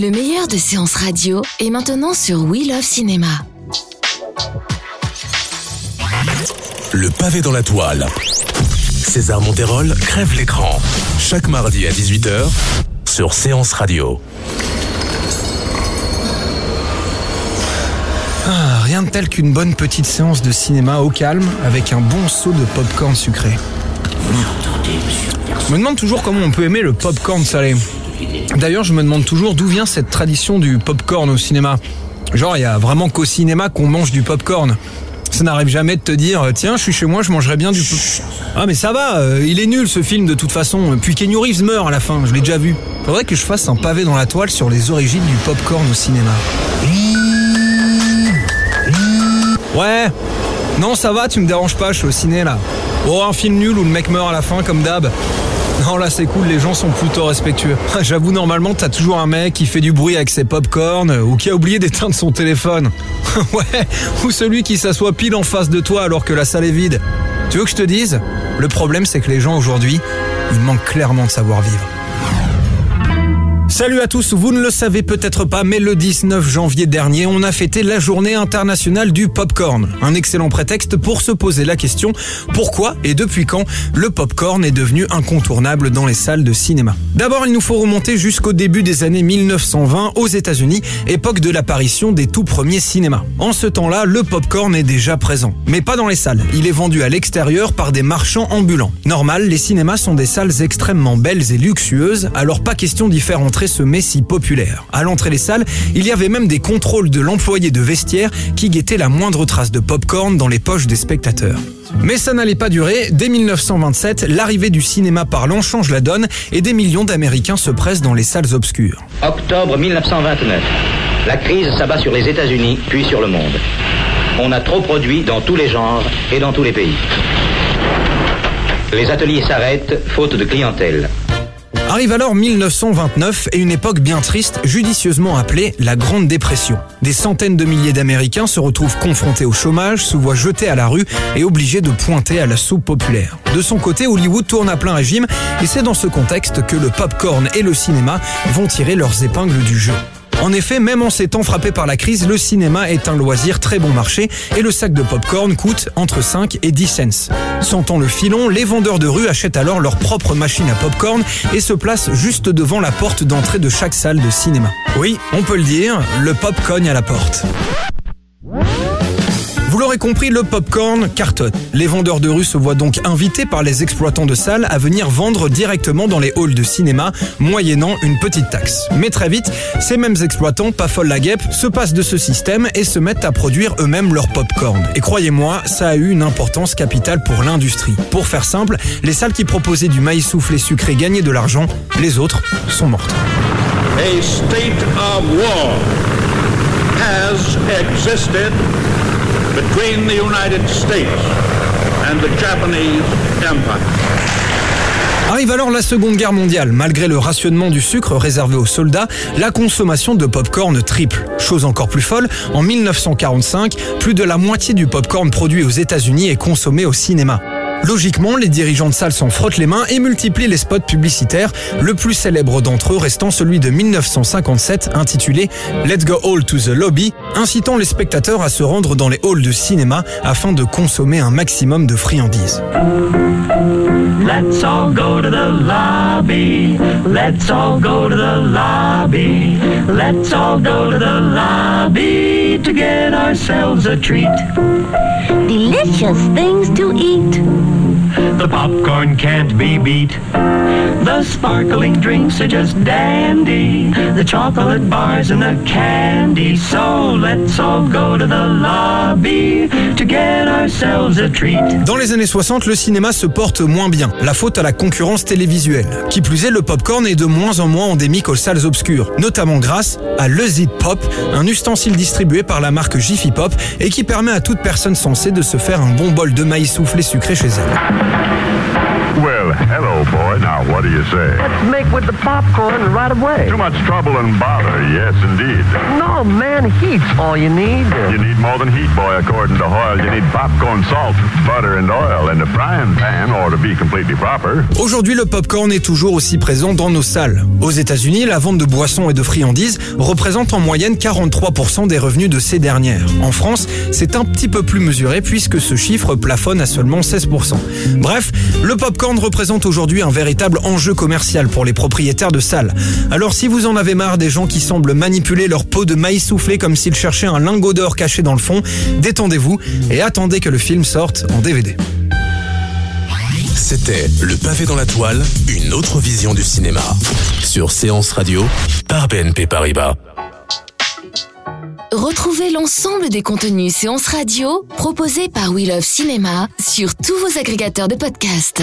Le meilleur de séances radio est maintenant sur We Love Cinéma. Le pavé dans la toile. César Monterol crève l'écran. Chaque mardi à 18h sur Séance Radio. Ah, rien de tel qu'une bonne petite séance de cinéma au calme avec un bon seau de popcorn sucré. Je me demande toujours comment on peut aimer le popcorn salé. D'ailleurs, je me demande toujours d'où vient cette tradition du popcorn au cinéma. Genre, il y a vraiment qu'au cinéma qu'on mange du popcorn. Ça n'arrive jamais de te dire, tiens, je suis chez moi, je mangerai bien du popcorn. Ah, mais ça va, euh, il est nul ce film de toute façon. Puis Kenny Reeves meurt à la fin, je l'ai déjà vu. Faudrait que je fasse un pavé dans la toile sur les origines du popcorn au cinéma. Ouais. Non, ça va, tu me déranges pas, je suis au ciné là. Oh, un film nul où le mec meurt à la fin comme d'hab. Non, là c'est cool, les gens sont plutôt respectueux. J'avoue, normalement, t'as toujours un mec qui fait du bruit avec ses popcorn ou qui a oublié d'éteindre son téléphone. ouais, ou celui qui s'assoit pile en face de toi alors que la salle est vide. Tu veux que je te dise? Le problème, c'est que les gens aujourd'hui, ils manquent clairement de savoir-vivre. Salut à tous, vous ne le savez peut-être pas, mais le 19 janvier dernier, on a fêté la journée internationale du popcorn. Un excellent prétexte pour se poser la question pourquoi et depuis quand le popcorn est devenu incontournable dans les salles de cinéma? D'abord, il nous faut remonter jusqu'au début des années 1920 aux États-Unis, époque de l'apparition des tout premiers cinémas. En ce temps-là, le popcorn est déjà présent, mais pas dans les salles. Il est vendu à l'extérieur par des marchands ambulants. Normal, les cinémas sont des salles extrêmement belles et luxueuses, alors pas question d'y faire entrer ce messie populaire. À l'entrée des salles, il y avait même des contrôles de l'employé de vestiaire qui guettait la moindre trace de popcorn dans les poches des spectateurs. Mais ça n'allait pas durer. Dès 1927, l'arrivée du cinéma parlant change la donne et des millions d'Américains se pressent dans les salles obscures. Octobre 1929. La crise s'abat sur les États-Unis, puis sur le monde. On a trop produit dans tous les genres et dans tous les pays. Les ateliers s'arrêtent, faute de clientèle. Arrive alors 1929 et une époque bien triste, judicieusement appelée la Grande Dépression. Des centaines de milliers d'Américains se retrouvent confrontés au chômage, se voient jetés à la rue et obligés de pointer à la soupe populaire. De son côté, Hollywood tourne à plein régime et c'est dans ce contexte que le popcorn et le cinéma vont tirer leurs épingles du jeu. En effet, même en ces temps frappés par la crise, le cinéma est un loisir très bon marché et le sac de popcorn coûte entre 5 et 10 cents. Sentant le filon, les vendeurs de rue achètent alors leur propre machine à popcorn et se placent juste devant la porte d'entrée de chaque salle de cinéma. Oui, on peut le dire, le pop cogne à la porte. Compris, le popcorn cartonne. Les vendeurs de rue se voient donc invités par les exploitants de salles à venir vendre directement dans les halls de cinéma, moyennant une petite taxe. Mais très vite, ces mêmes exploitants, pas folles la guêpe, se passent de ce système et se mettent à produire eux-mêmes leur popcorn. Et croyez-moi, ça a eu une importance capitale pour l'industrie. Pour faire simple, les salles qui proposaient du maïs soufflé sucré gagnaient de l'argent, les autres sont mortes. A state of war has existed between the United States and the Japanese Empire. Arrive alors la Seconde Guerre mondiale. Malgré le rationnement du sucre réservé aux soldats, la consommation de popcorn triple. Chose encore plus folle, en 1945, plus de la moitié du popcorn produit aux États-Unis est consommé au cinéma. Logiquement, les dirigeants de salle s'en frottent les mains et multiplient les spots publicitaires, le plus célèbre d'entre eux restant celui de 1957 intitulé Let's Go All to the Lobby, incitant les spectateurs à se rendre dans les halls de cinéma afin de consommer un maximum de friandises. Let's all go to the lobby. Let's all go to the lobby. Let's all go to the lobby to get ourselves a treat. Delicious things to eat. The popcorn can't be beat. The sparkling drinks are just dandy. The chocolate bars and the candy. So let's all go to the lobby to get ourselves a treat. Dans les années 60, le cinéma se porte moins bien. La faute à la concurrence télévisuelle. Qui plus est, le popcorn est de moins en moins endémique aux salles obscures. Notamment grâce à le Zip Pop, un ustensile distribué par la marque Jiffy Pop et qui permet à toute personne sensée de se faire un bon bol de maïs soufflé sucré chez elle. Arrow, boy. Now, what do you say? Let's make with the popcorn right away. Too much trouble and bother, yes, indeed. No, man, heat's all you need. You need more than heat, boy, according to Hoyle. You need popcorn, salt, butter, and oil. And the frying pan ought to be completely proper. Aujourd'hui, le popcorn est toujours aussi présent dans nos salles. Aux États-Unis, la vente de boissons et de friandises représente en moyenne 43% des revenus de ces dernières. En France, c'est un petit peu plus mesuré puisque ce chiffre plafonne à seulement 16%. Bref, le popcorn représente aujourd'hui un véritable enjeu commercial pour les propriétaires de salles. Alors si vous en avez marre des gens qui semblent manipuler leur pot de maïs soufflé comme s'ils cherchaient un lingot d'or caché dans le fond, détendez-vous et attendez que le film sorte en DVD. C'était Le pavé dans la toile, une autre vision du cinéma. Sur Séance Radio, par BNP Paribas. Retrouvez l'ensemble des contenus séances radio proposés par We Love Cinéma sur tous vos agrégateurs de podcasts.